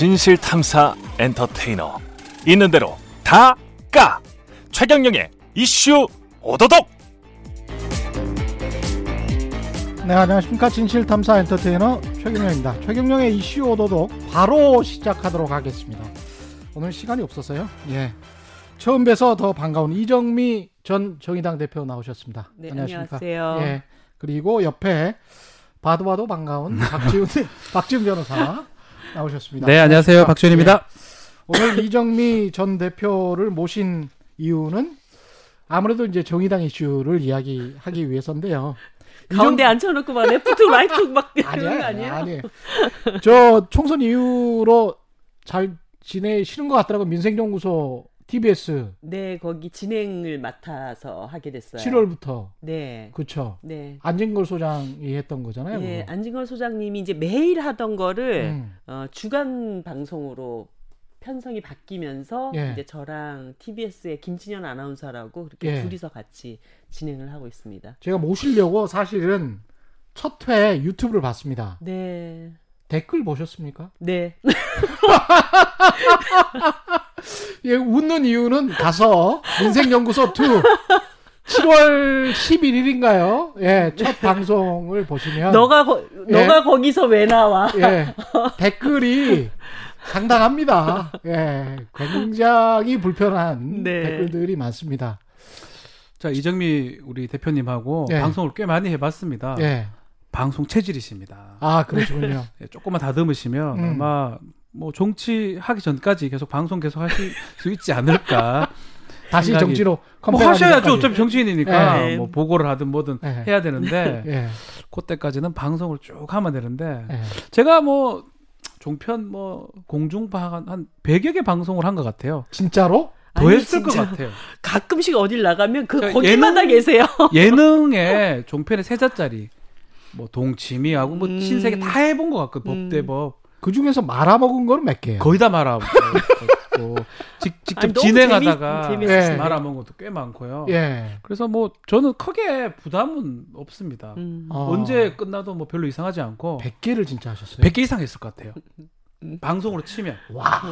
진실 탐사 엔터테이너. 있는 대로 다 까. 최경영의 이슈 오도독. 네 안녕하십니까. 진실 탐사 엔터테이너 최경영입니다. 최경영의 이슈 오도독 바로 시작하도록 하겠습니다. 오늘 시간이 없어서요. 예. 처음 뵈서 더 반가운 이정미 전 정의당 대표 나오셨습니다. 네, 안녕하십니까. 안녕하세요. 예. 그리고 옆에 봐도 봐도 반가운 박지훈 박지훈 변호사 나오셨습니다. 네, 안녕하세요. 박지훈입니다. 예. 오늘 이정미 전 대표를 모신 이유는 아무래도 이제 정의당 이슈를 이야기하기 위해서인데요. 가운데 이정... 앉혀놓고 막 레프트 라이트 막거 아니에요? 아니에요. 저 총선 이후로 잘 지내시는 것 같더라고 민생연구소 TBS. 네, 거기 진행을 맡아서 하게 됐어요. 7월부터. 네. 그렇죠. 네. 안진걸 소장이 했던 거잖아요. 네, 그거. 안진걸 소장님이 이제 매일 하던 거를 음. 어, 주간 방송으로 편성이 바뀌면서 예. 이제 저랑 TBS의 김진현 아나운서라고 그렇게 예. 둘이서 같이 진행을 하고 있습니다. 제가 모시려고 사실은 첫 회 유튜브를 봤습니다. 네. 댓글 보셨습니까? 네. 예, 웃는 이유는 가서 인생연구소 2 7월 11일인가요? 예, 첫 방송을 보시면 너가 거, 예, 너가 거기서 왜 나와? 예. 댓글이 상당합니다. 예. 굉장히 불편한 네. 댓글들이 많습니다. 자, 이정미 우리 대표님하고 예. 방송을 꽤 많이 해 봤습니다. 예. 방송 체질이십니다. 아, 그러시군요. 예, 조금만 다듬으시면 음. 아마 뭐 정치하기 전까지 계속 방송 계속 하실 수 있지 않을까. 다시 정치로 뭐 하셔야죠. 어차피 정치인이니까 네. 뭐 보고를 하든 뭐든 네. 해야 되는데 네. 그때까지는 방송을 쭉 하면 되는데 네. 제가 뭐 종편 뭐 공중파 한 100여 개 방송을 한 것 같아요. 진짜로? 더 아니, 했을 것 같아요. 가끔씩 어딜 나가면 그 거기마다 예능, 계세요. 예능에 종편에 세 자짜리 뭐 동치미하고 뭐 음. 신세계 다 해본 것 같거든. 음. 법대법. 그 중에서 말아먹은 거는 몇 개예요? 거의 다 말아먹고 직, 직접 아니, 진행하다가 재밌, 예. 말아먹은 것도 꽤 많고요. 예. 그래서 뭐 저는 크게 부담은 없습니다. 음. 어. 언제 끝나도 뭐 별로 이상하지 않고 100개를 진짜 하셨어요? 100개 이상 했을 것 같아요. 방송으로 치면 와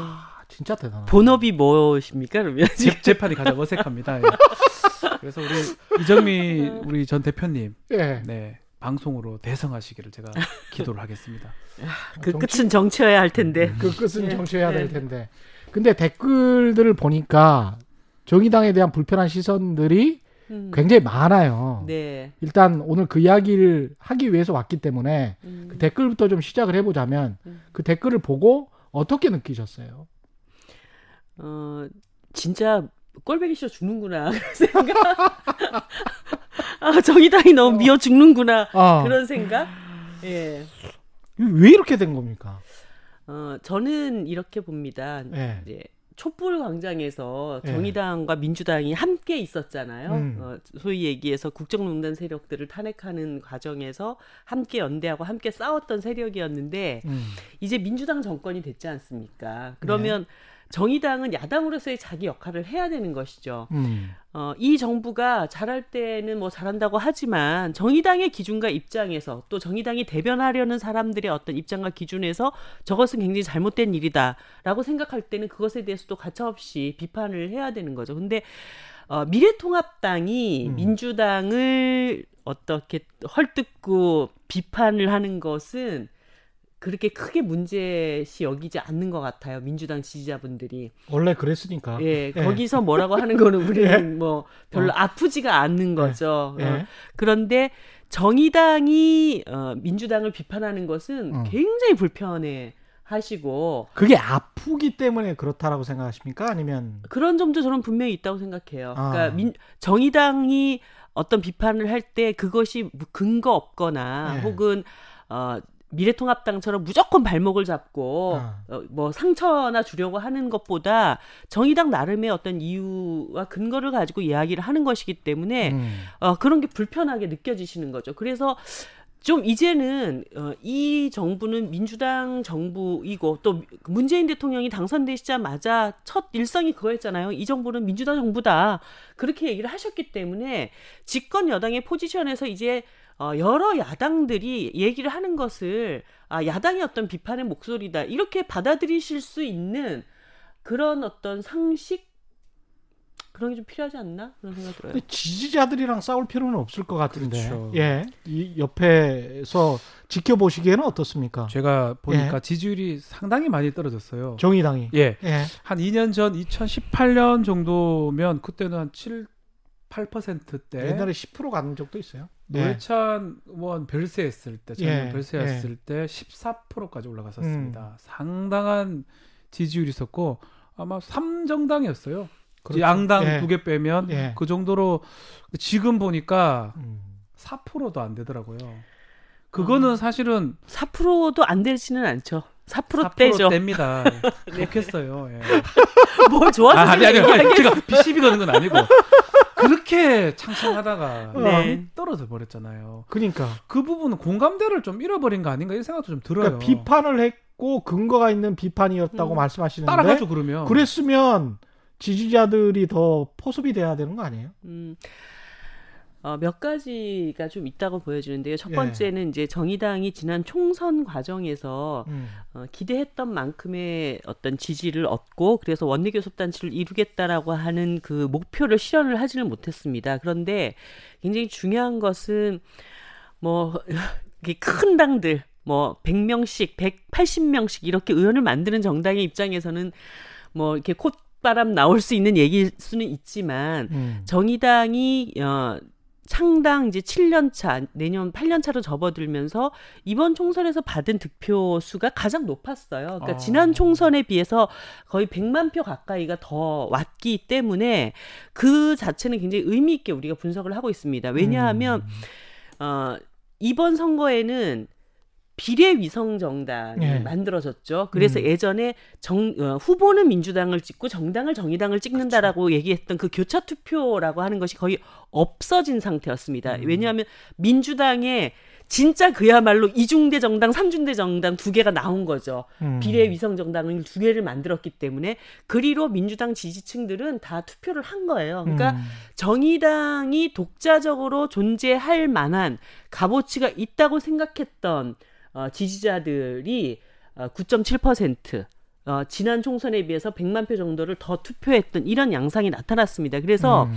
진짜 대단하다. 본업이 무엇입니까 그러면? 재, 재판이 가장 어색합니다. 예. 그래서 우리 이정미 우리 전 대표님 예. 네. 방송으로 대성하시기를 제가 기도를 하겠습니다. 그 정치... 끝은 정치여야 할 텐데. 음. 그 끝은 네. 정치여야 될 네. 텐데. 근데 댓글들을 보니까 정의당에 대한 불편한 시선들이 음. 굉장히 많아요. 네. 일단 오늘 그 이야기를 하기 위해서 왔기 때문에 음. 그 댓글부터 좀 시작을 해보자면 음. 그 댓글을 보고 어떻게 느끼셨어요? 어, 진짜 꼴배기 싫어 죽는구나 그런 생각. 아 정의당이 너무 미워 죽는구나 어. 그런 생각. 예. 왜 이렇게 된 겁니까? 어 저는 이렇게 봅니다. 예. 이제 촛불 광장에서 예. 정의당과 예. 민주당이 함께 있었잖아요. 음. 어, 소위 얘기해서 국정농단 세력들을 탄핵하는 과정에서 함께 연대하고 함께 싸웠던 세력이었는데 음. 이제 민주당 정권이 됐지 않습니까? 그러면 네. 정의당은 야당으로서의 자기 역할을 해야 되는 것이죠. 음. 어, 이 정부가 잘할 때는 뭐 잘한다고 하지만 정의당의 기준과 입장에서 또 정의당이 대변하려는 사람들의 어떤 입장과 기준에서 저것은 굉장히 잘못된 일이다라고 생각할 때는 그것에 대해서도 가차없이 비판을 해야 되는 거죠. 근데 어, 미래통합당이 음. 민주당을 어떻게 헐뜯고 비판을 하는 것은 그렇게 크게 문제시 여기지 않는 것 같아요. 민주당 지지자분들이. 원래 그랬으니까. 예, 예. 거기서 뭐라고 하는 거는 우리는 예. 뭐 별로 어. 아프지가 않는 거죠. 예. 어. 그런데 정의당이 어, 민주당을 비판하는 것은 어. 굉장히 불편해. 하시고 그게 아프기 때문에 그렇다라고 생각하십니까? 아니면 그런 점도 저는 분명히 있다고 생각해요. 아. 그러니까 민, 정의당이 어떤 비판을 할 때 그것이 근거 없거나 네. 혹은 어 미래통합당처럼 무조건 발목을 잡고 아. 어, 뭐 상처나 주려고 하는 것보다 정의당 나름의 어떤 이유와 근거를 가지고 이야기를 하는 것이기 때문에 음. 어, 그런 게 불편하게 느껴지시는 거죠. 그래서 좀 이제는 어, 이 정부는 민주당 정부이고 또 문재인 대통령이 당선되시자마자 첫 일성이 그거였잖아요. 이 정부는 민주당 정부다. 그렇게 얘기를 하셨기 때문에 집권 여당의 포지션에서 이제 어, 여러 야당들이 얘기를 하는 것을 아, 야당의 어떤 비판의 목소리다 이렇게 받아들이실 수 있는 그런 어떤 상식 그런 게 좀 필요하지 않나 그런 생각 들어요. 지지자들이랑 싸울 필요는 없을 것 같은데. 그렇죠. 예, 이 옆에서 지켜보시기에는 어떻습니까? 제가 보니까 예. 지지율이 상당히 많이 떨어졌어요. 정의당이. 예. 예. 한 2년 전 2018년 정도면 그때는 한 7, 8%대. 옛날에 10%간 적도 있어요. 노회찬 의원 별세했을 때, 저는 예. 별세했을 예. 때 14%까지 올라갔었습니다. 음. 상당한 지지율이 있었고 아마 3정당이었어요. 그렇죠. 양당 예. 두개 빼면 예. 그 정도로 지금 보니까 음. 4%도 안 되더라고요. 그거는 음. 사실은 4%도 안 되지는 않죠. 4% 떼죠. 뗍니다. 좋겠어요. 예. 뭐 좋아서 아, 아니 아니 아니 제가 비시비 거는 건 아니고 그렇게 창창하다가 네. 떨어져 버렸잖아요. 그러니까 그 부분은 공감대를 좀 잃어버린 거 아닌가 이 생각도 좀 들어요. 그러니까 비판을 했고 근거가 있는 비판이었다고 음. 말씀하시는데 따라가죠 그러면 그랬으면 지지자들이 더 포섭이 돼야 되는 거 아니에요? 음. 어, 몇 가지가 좀 있다고 보여지는데요. 첫 예. 번째는 예. 이제 정의당이 지난 총선 과정에서 음. 어, 기대했던 만큼의 어떤 지지를 얻고 그래서 원내교섭단체를 이루겠다라고 하는 그 목표를 실현을 하지는 못했습니다. 그런데 굉장히 중요한 것은 뭐 큰 당들 뭐 100명씩, 180명씩 이렇게 의원을 만드는 정당의 입장에서는 뭐 이렇게 콧바람 나올 수 있는 얘기일 수는 있지만 음. 정의당이 어 창당 이제 7년 차, 내년 8년 차로 접어들면서 이번 총선에서 받은 득표 수가 가장 높았어요. 그러니까 아. 지난 총선에 비해서 거의 100만 표 가까이가 더 왔기 때문에 그 자체는 굉장히 의미 있게 우리가 분석을 하고 있습니다. 왜냐하면 음. 어 이번 선거에는 비례위성 정당이 네. 만들어졌죠. 그래서 음. 예전에 정 어, 후보는 민주당을 찍고 정당을 정의당을 찍는다라고 그렇죠. 얘기했던 그 교차 투표라고 하는 것이 거의 없어진 상태였습니다. 음. 왜냐하면 민주당의 진짜 그야말로 이중대 정당, 삼중대 정당 두 개가 나온 거죠. 음. 비례 위성 정당을 두 개를 만들었기 때문에 그리로 민주당 지지층들은 다 투표를 한 거예요. 그러니까 음. 정의당이 독자적으로 존재할 만한 값어치가 있다고 생각했던 어, 지지자들이 어, 9.7%, 어, 지난 총선에 비해서 100만 표 정도를 더 투표했던 이런 양상이 나타났습니다. 그래서 음.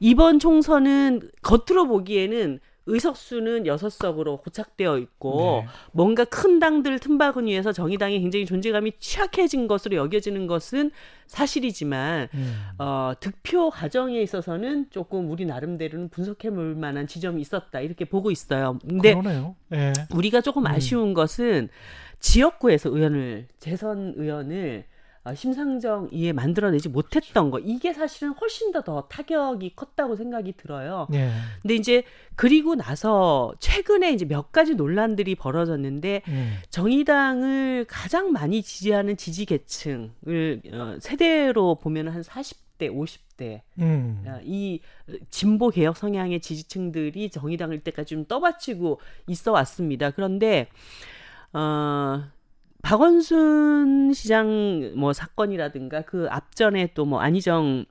이번 총선은 겉으로 보기에는 의석수는 여섯 석으로 고착되어 있고 네. 뭔가 큰 당들 틈바구니에서 정의당이 굉장히 존재감이 취약해진 것으로 여겨지는 것은 사실이지만 음. 어, 득표 과정에 있어서는 조금 우리 나름대로는 분석해 볼 만한 지점이 있었다 이렇게 보고 있어요. 근데 네. 우리가 조금 음. 아쉬운 음. 것은 지역구에서 의원을 재선 의원을 어, 심상정 이에 만들어내지 못했던 거 이게 사실은 훨씬 더 더 타격이 컸다고 생각이 들어요. 네. 근데 이제 그리고 나서 최근에 이제 몇 가지 논란들이 벌어졌는데 네. 정의당을 가장 많이 지지하는 지지 계층을 어, 세대로 보면 한 40대, 50대 음. 어, 이 진보 개혁 성향의 지지층들이 정의당을 이때까지 좀 떠받치고 있어 왔습니다. 그런데 어 박원순 시장 뭐 사건이라든가 그 앞전에 또 뭐 안희정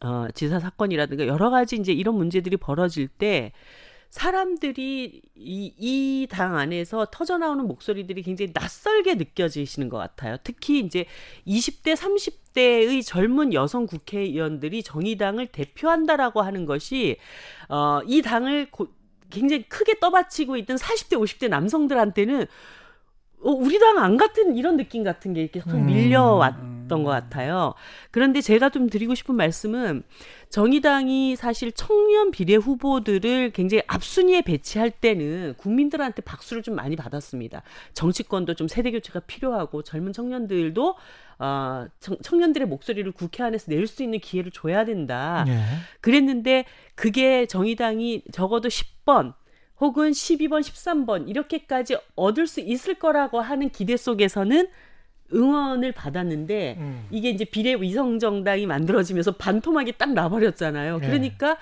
어, 지사 사건이라든가 여러 가지 이제 이런 문제들이 벌어질 때 사람들이 이, 이당 안에서 터져나오는 목소리들이 굉장히 낯설게 느껴지시는 것 같아요. 특히 이제 20대, 30대의 젊은 여성 국회의원들이 정의당을 대표한다라고 하는 것이, 어, 이 당을 고, 굉장히 크게 떠받치고 있던 40대, 50대 남성들한테는 어, 우리 당 안 같은 이런 느낌 같은 게 이렇게 음. 밀려왔던 것 같아요. 그런데 제가 좀 드리고 싶은 말씀은 정의당이 사실 청년 비례 후보들을 굉장히 앞순위에 배치할 때는 국민들한테 박수를 좀 많이 받았습니다. 정치권도 좀 세대 교체가 필요하고 젊은 청년들도 어, 청, 년들의 목소리를 국회 안에서 낼 수 있는 기회를 줘야 된다. 네. 그랬는데 그게 정의당이 적어도 10번 혹은 12번, 13번 이렇게까지 얻을 수 있을 거라고 하는 기대 속에서는 응원을 받았는데 음. 이게 이제 비례 위성 정당이 만들어지면서 반토막이 딱 나버렸잖아요. 네. 그러니까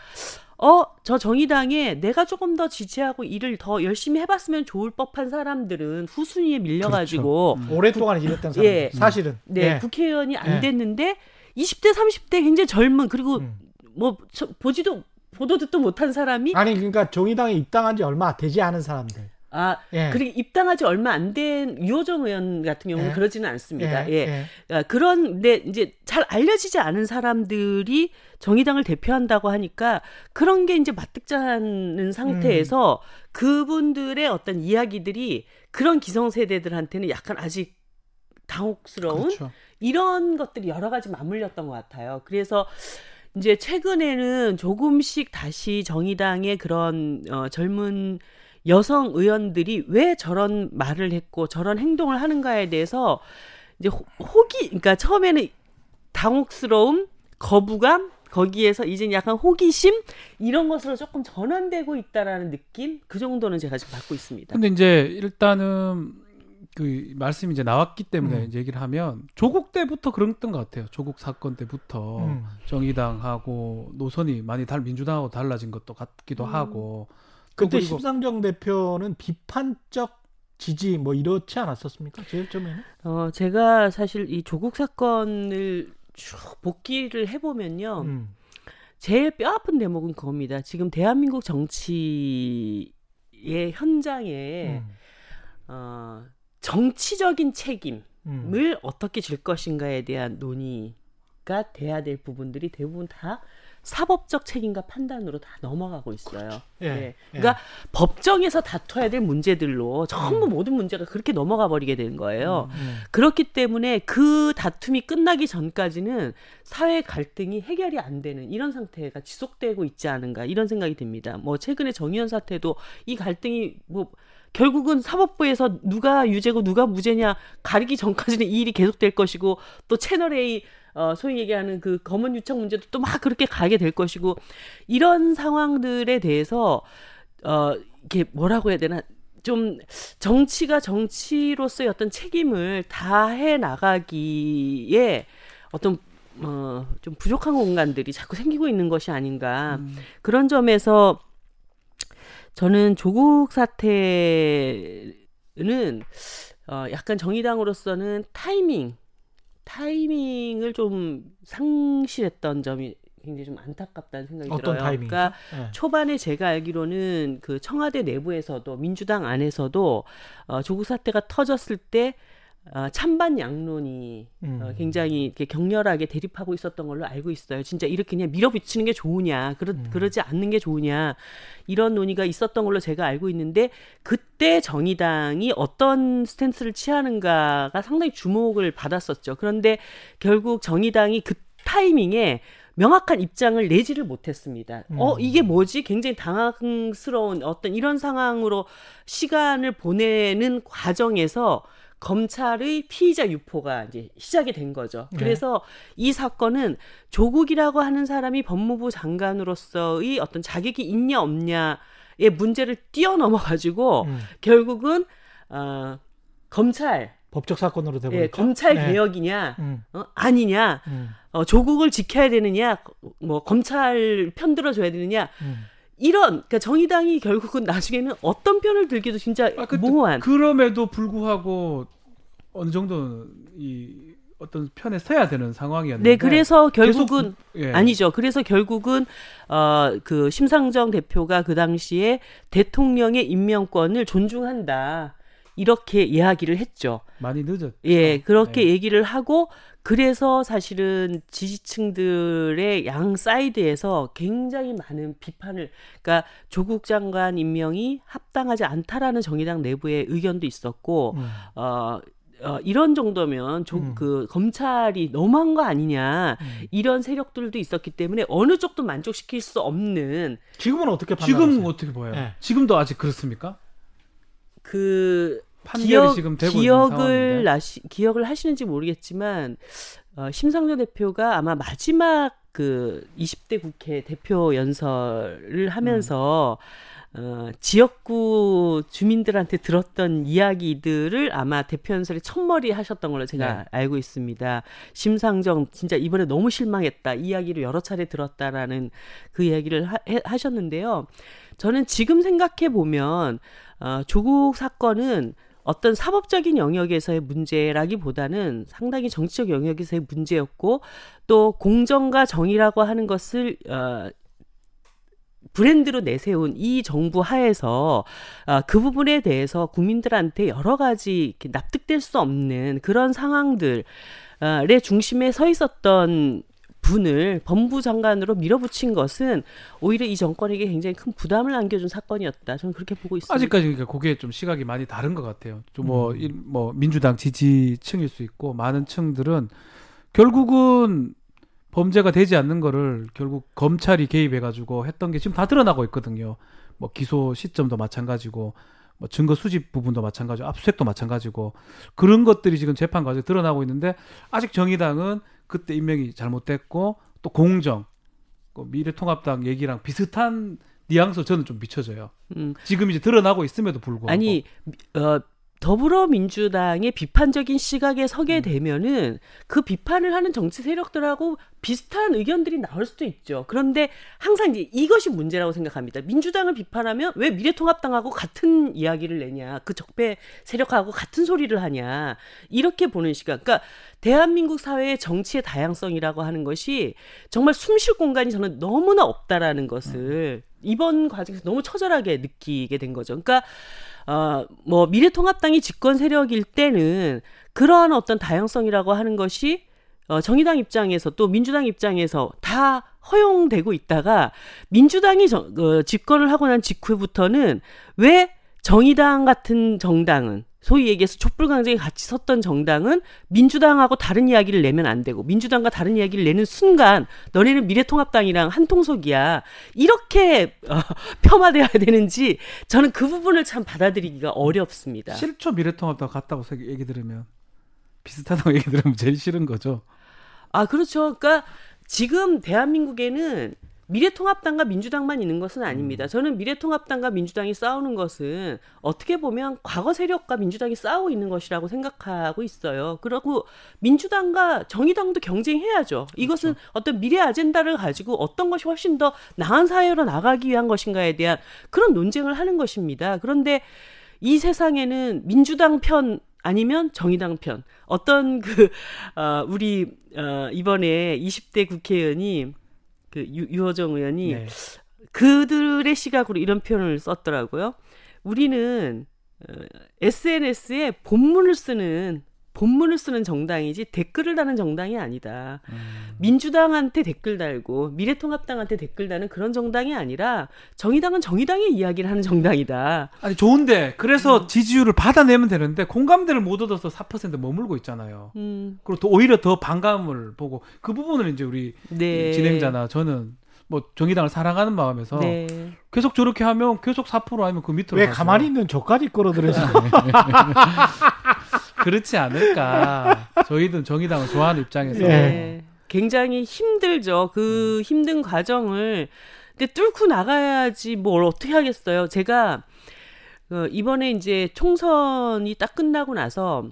어, 저 정의당에 내가 조금 더 지지하고 일을 더 열심히 해봤으면 좋을 법한 사람들은 후순위에 밀려가지고 그렇죠. 음. 오랫동안 일했던 사람 예, 사실은 네, 네. 국회의원이 안 네. 됐는데 20대 30대 굉장히 젊은 그리고 음. 뭐 저, 보지도 보도 듣도 못한 사람이 아니 그러니까 정의당에 입당한 지 얼마 되지 않은 사람들 아, 예. 그리고 입당하지 얼마 안 된 유호정 의원 같은 경우는 예. 그러지는 않습니다. 예. 예. 예. 그런데 이제 잘 알려지지 않은 사람들이 정의당을 대표한다고 하니까 그런 게 이제 맞득자는 상태에서 음. 그분들의 어떤 이야기들이 그런 기성세대들한테는 약간 아직 당혹스러운 그렇죠. 이런 것들이 여러 가지 맞물렸던 것 같아요. 그래서 이제 최근에는 조금씩 다시 정의당의 그런 어, 젊은 여성 의원들이 왜 저런 말을 했고 저런 행동을 하는가에 대해서 이제 호 기, 그러니까 처음에는 당혹스러움, 거부감, 거기에서 이제 약간 호기심 이런 것으로 조금 전환되고 있다라는 느낌 그 정도는 제가 지금 받고 있습니다. 근데 이제 일단은 그 말씀이 이제 나왔기 때문에 음. 이제 얘기를 하면 조국 때부터 그랬던 것 같아요. 조국 사건 때부터 음. 정의당하고 노선이 많이 달 민주당하고 달라진 것도 같기도 음. 하고 그때 심상정 대표는 비판적 지지 뭐 이렇지 않았었습니까? 제일 처음에는? 어, 제가 사실 이 조국 사건을 쭉 복기를 해보면요. 음. 제일 뼈 아픈 대목은 그겁니다. 지금 대한민국 정치의 현장에 음. 어, 정치적인 책임을 음. 어떻게 질 것인가에 대한 논의가 돼야 될 부분들이 대부분 다 사법적 책임과 판단으로 다 넘어가고 있어요. 그렇죠. 예, 네. 그러니까 예. 법정에서 다퉈야 될 문제들로 전부 음. 모든 문제가 그렇게 넘어가 버리게 되는 거예요. 음, 음. 그렇기 때문에 그 다툼이 끝나기 전까지는 사회 갈등이 해결이 안 되는 이런 상태가 지속되고 있지 않은가 이런 생각이 듭니다. 뭐 최근에 정의연 사태도 이 갈등이 뭐 결국은 사법부에서 누가 유죄고 누가 무죄냐 가리기 전까지는 이 일이 계속될 것이고 또 채널 A 어, 소위 얘기하는 그 검은 유착 문제도 또 막 그렇게 가게 될 것이고 이런 상황들에 대해서 어, 이게 뭐라고 해야 되나 좀 정치가 정치로서의 어떤 책임을 다해 나가기에 어떤 어, 좀 부족한 공간들이 자꾸 생기고 있는 것이 아닌가 음. 그런 점에서 저는 조국 사태는 어, 약간 정의당으로서는 타이밍 타이밍을 좀 상실했던 점이 굉장히 좀 안타깝다는 생각이 들어요. 타이밍이죠? 그러니까 네. 초반에 제가 알기로는 그 청와대 내부에서도 민주당 안에서도 어, 조국 사태가 터졌을 때 어, 찬반 양론이 어, 음. 어, 굉장히 이렇게 격렬하게 대립하고 있었던 걸로 알고 있어요. 진짜 이렇게 그냥 밀어붙이는 게 좋으냐, 그러, 음. 그러지 않는 게 좋으냐 이런 논의가 있었던 걸로 제가 알고 있는데 그때 정의당이 어떤 스탠스를 취하는가가 상당히 주목을 받았었죠. 그런데 결국 정의당이 그 타이밍에 명확한 입장을 내지를 못했습니다. 음. 어, 이게 뭐지? 굉장히 당황스러운 어떤 이런 상황으로 시간을 보내는 과정에서 검찰의 피의자 유포가 이제 시작이 된 거죠. 네. 그래서 네. 이 사건은 조국이라고 하는 사람이 법무부 장관으로서의 어떤 자격이 있냐 없냐의 문제를 뛰어넘어 가지고 음. 결국은 어 검찰 법적 사건으로 되버렸죠. 예, 검찰 네. 개혁이냐 음. 어, 아니냐 음. 어, 조국을 지켜야 되느냐 뭐 검찰 편들어 줘야 되느냐 음. 이런 그러니까 정의당이 결국은 나중에는 어떤 편을 들기도 진짜 아, 모호한. 그럼에도 불구하고 어느 정도 이 어떤 편에 서야 되는 상황이었는데. 네, 그래서 결국은 계속, 예. 아니죠. 그래서 결국은 어 그 심상정 대표가 그 당시에 대통령의 임명권을 존중한다. 이렇게 이야기를 했죠. 많이 늦었죠. 예, 그렇게 네. 얘기를 하고 그래서 사실은 지지층들의 양 사이드에서 굉장히 많은 비판을 그러니까 조국 장관 임명이 합당하지 않다라는 정의당 내부의 의견도 있었고 음. 어 어, 이런 정도면 조, 음. 그 검찰이 너무한 거 아니냐 음. 이런 세력들도 있었기 때문에 어느 쪽도 만족시킬 수 없는 지금은 어떻게 지금 어떻게 보여요? 네. 지금도 아직 그렇습니까? 그 기억, 기억을 나시, 기억을 하시는지 모르겠지만 어, 심상조 대표가 아마 마지막 그 20대 국회 대표 연설을 하면서 음. 어, 지역구 주민들한테 들었던 이야기들을 아마 대표 연설에 첫머리 하셨던 걸로 제가 네. 알고 있습니다. 심상정 진짜 이번에 너무 실망했다. 이야기를 여러 차례 들었다라는 그 이야기를 하, 해, 하셨는데요. 저는 지금 생각해 보면 어, 조국 사건은 어떤 사법적인 영역에서의 문제라기보다는 상당히 정치적 영역에서의 문제였고 또 공정과 정의라고 하는 것을 어 브랜드로 내세운 이 정부 하에서 아, 그 부분에 대해서 국민들한테 여러 가지 납득될 수 없는 그런 상황들의 중심에 서 있었던 분을 법무부 장관으로 밀어붙인 것은 오히려 이 정권에게 굉장히 큰 부담을 안겨준 사건이었다. 저는 그렇게 보고 있습니다. 아직까지 그러니까 그게 좀 시각이 많이 다른 것 같아요. 좀뭐 음. 뭐 민주당 지지층일 수 있고 많은 층들은 결국은 범죄가 되지 않는 거를 결국 검찰이 개입해가지고 했던 게 지금 다 드러나고 있거든요. 뭐 기소 시점도 마찬가지고 뭐 증거 수집 부분도 마찬가지고 압수수색도 마찬가지고 그런 것들이 지금 재판 과정에 드러나고 있는데 아직 정의당은 그때 임명이 잘못됐고 또 공정 그 미래통합당 얘기랑 비슷한 뉘앙스 저는 좀 비춰져요. 음. 지금 이제 드러나고 있음에도 불구하고 아니 어, 더불어민주당의 비판적인 시각에 서게 음. 되면은 그 비판을 하는 정치 세력들하고 비슷한 의견들이 나올 수도 있죠. 그런데 항상 이제 이것이 문제라고 생각합니다. 민주당을 비판하면 왜 미래통합당하고 같은 이야기를 내냐, 그 적폐 세력하고 같은 소리를 하냐, 이렇게 보는 시각. 그러니까 대한민국 사회의 정치의 다양성이라고 하는 것이 정말 숨 쉴 공간이 저는 너무나 없다라는 것을 음. 이번 과정에서 너무 처절하게 느끼게 된 거죠. 그러니까 어, 뭐 미래통합당이 집권 세력일 때는 그러한 어떤 다양성이라고 하는 것이 어, 정의당 입장에서 또 민주당 입장에서 다 허용되고 있다가 민주당이 저, 어, 집권을 하고 난 직후부터는 왜 정의당 같은 정당은 소위 얘기해서 촛불 강쟁에 같이 섰던 정당은 민주당하고 다른 이야기를 내면 안 되고 민주당과 다른 이야기를 내는 순간 너네는 미래통합당이랑 한 통속이야 이렇게 어, 폄하돼야 되는지 저는 그 부분을 참 받아들이기가 어렵습니다. 실초 미래통합당 같다고 얘기 들으면 비슷하다고 얘기 들으면 제일 싫은 거죠. 아 그렇죠. 그러니까 지금 대한민국에는 미래통합당과 민주당만 있는 것은 아닙니다. 음. 저는 미래통합당과 민주당이 싸우는 것은 어떻게 보면 과거 세력과 민주당이 싸우고 있는 것이라고 생각하고 있어요. 그리고 민주당과 정의당도 경쟁해야죠. 이것은 그렇죠. 어떤 미래 아젠다를 가지고 어떤 것이 훨씬 더 나은 사회로 나가기 위한 것인가에 대한 그런 논쟁을 하는 것입니다. 그런데 이 세상에는 민주당 편 아니면 정의당 편 어떤 그 어, 우리 어, 이번에 20대 국회의원이 그 유, 유호정 의원이 네. 그들의 시각으로 이런 표현을 썼더라고요. 우리는 어, SNS에 본문을 쓰는 본문을 쓰는 정당이지 댓글을 다는 정당이 아니다. 음. 민주당한테 댓글 달고 미래통합당한테 댓글 다는 그런 정당이 아니라 정의당은 정의당의 이야기를 하는 정당이다. 아니 좋은데 그래서 음. 지지율을 받아내면 되는데 공감대를 못 얻어서 4% 머물고 있잖아요. 음. 그리고 또 오히려 더 반감을 보고 그 부분을 이제 우리 네. 진행자나 저는 뭐 정의당을 사랑하는 마음에서 네. 계속 저렇게 하면 계속 4% 아니면 그 밑으로 왜 가서. 가만히 있는 저까지 끌어들여지네. 그렇지 않을까. 저희든 정의당을 좋아하는 입장에서. 네. 굉장히 힘들죠. 그 음. 힘든 과정을. 근데 뚫고 나가야지 뭘 어떻게 하겠어요. 제가 어, 이번에 이제 총선이 딱 끝나고 나서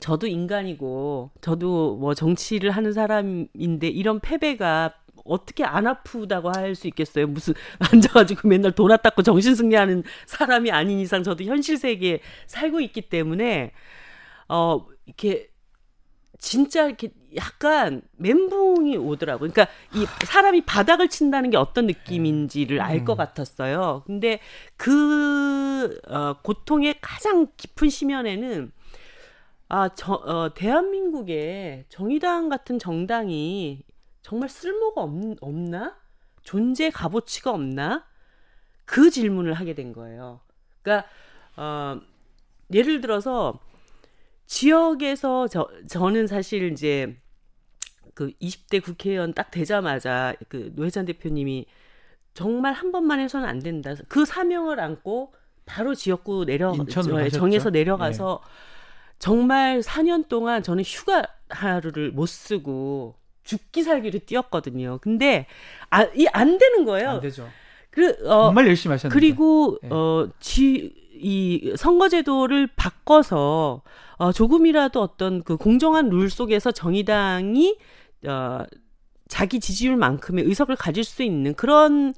저도 인간이고 저도 뭐 정치를 하는 사람인데 이런 패배가 어떻게 안 아프다고 할 수 있겠어요? 무슨 앉아가지고 맨날 돈 아닦고 정신 승리하는 사람이 아닌 이상 저도 현실 세계에 살고 있기 때문에 어, 이렇게 진짜 이렇게 약간 멘붕이 오더라고요. 그러니까 이 사람이 바닥을 친다는 게 어떤 느낌인지를 알것 음. 같았어요. 근데 그 어, 고통의 가장 깊은 심연에는 아, 저, 어, 대한민국에 정의당 같은 정당이 정말 쓸모가 없, 없나? 존재 값어치가 없나? 그 질문을 하게 된 거예요. 그러니까 어, 예를 들어서 지역에서 저 저는 사실 이제 그 20대 국회의원 딱 되자마자 그 노회찬 대표님이 정말 한 번만 해서는 안 된다. 그 사명을 안고 바로 지역구 내려 정에서 내려가서 네. 정말 4년 동안 저는 휴가 하루를 못 쓰고 죽기 살기를 뛰었거든요. 근데 아, 이 안 되는 거예요. 안 되죠. 그, 어, 정말 열심히 하셨는데. 그리고 네. 어, 지, 이 선거제도를 바꿔서 어, 조금이라도 어떤 그 공정한 룰 속에서 정의당이 어, 자기 지지율만큼의 의석을 가질 수 있는 그런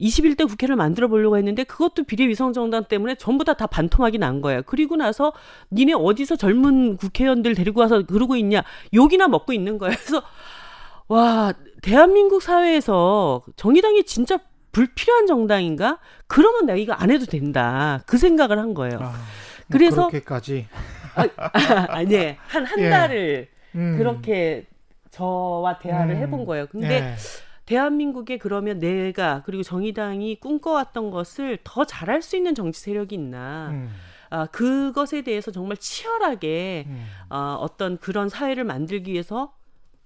21대 국회를 만들어 보려고 했는데 그것도 비례위성정당 때문에 전부 다 다 반토막이 난 거예요. 그리고 나서 니네 어디서 젊은 국회의원들 데리고 와서 그러고 있냐 욕이나 먹고 있는 거예요. 그래서 와 대한민국 사회에서 정의당이 진짜 불필요한 정당인가? 그러면 내가 이거 안 해도 된다. 그 생각을 한 거예요. 아, 뭐 그래서 그렇게까지 아, 아니 아, 한한 예. 달을 음. 그렇게 저와 대화를 음. 해본 거예요. 근데 예. 대한민국에 그러면 내가 그리고 정의당이 꿈꿔왔던 것을 더 잘할 수 있는 정치 세력이 있나? 음. 아, 그것에 대해서 정말 치열하게 음. 어, 어떤 그런 사회를 만들기 위해서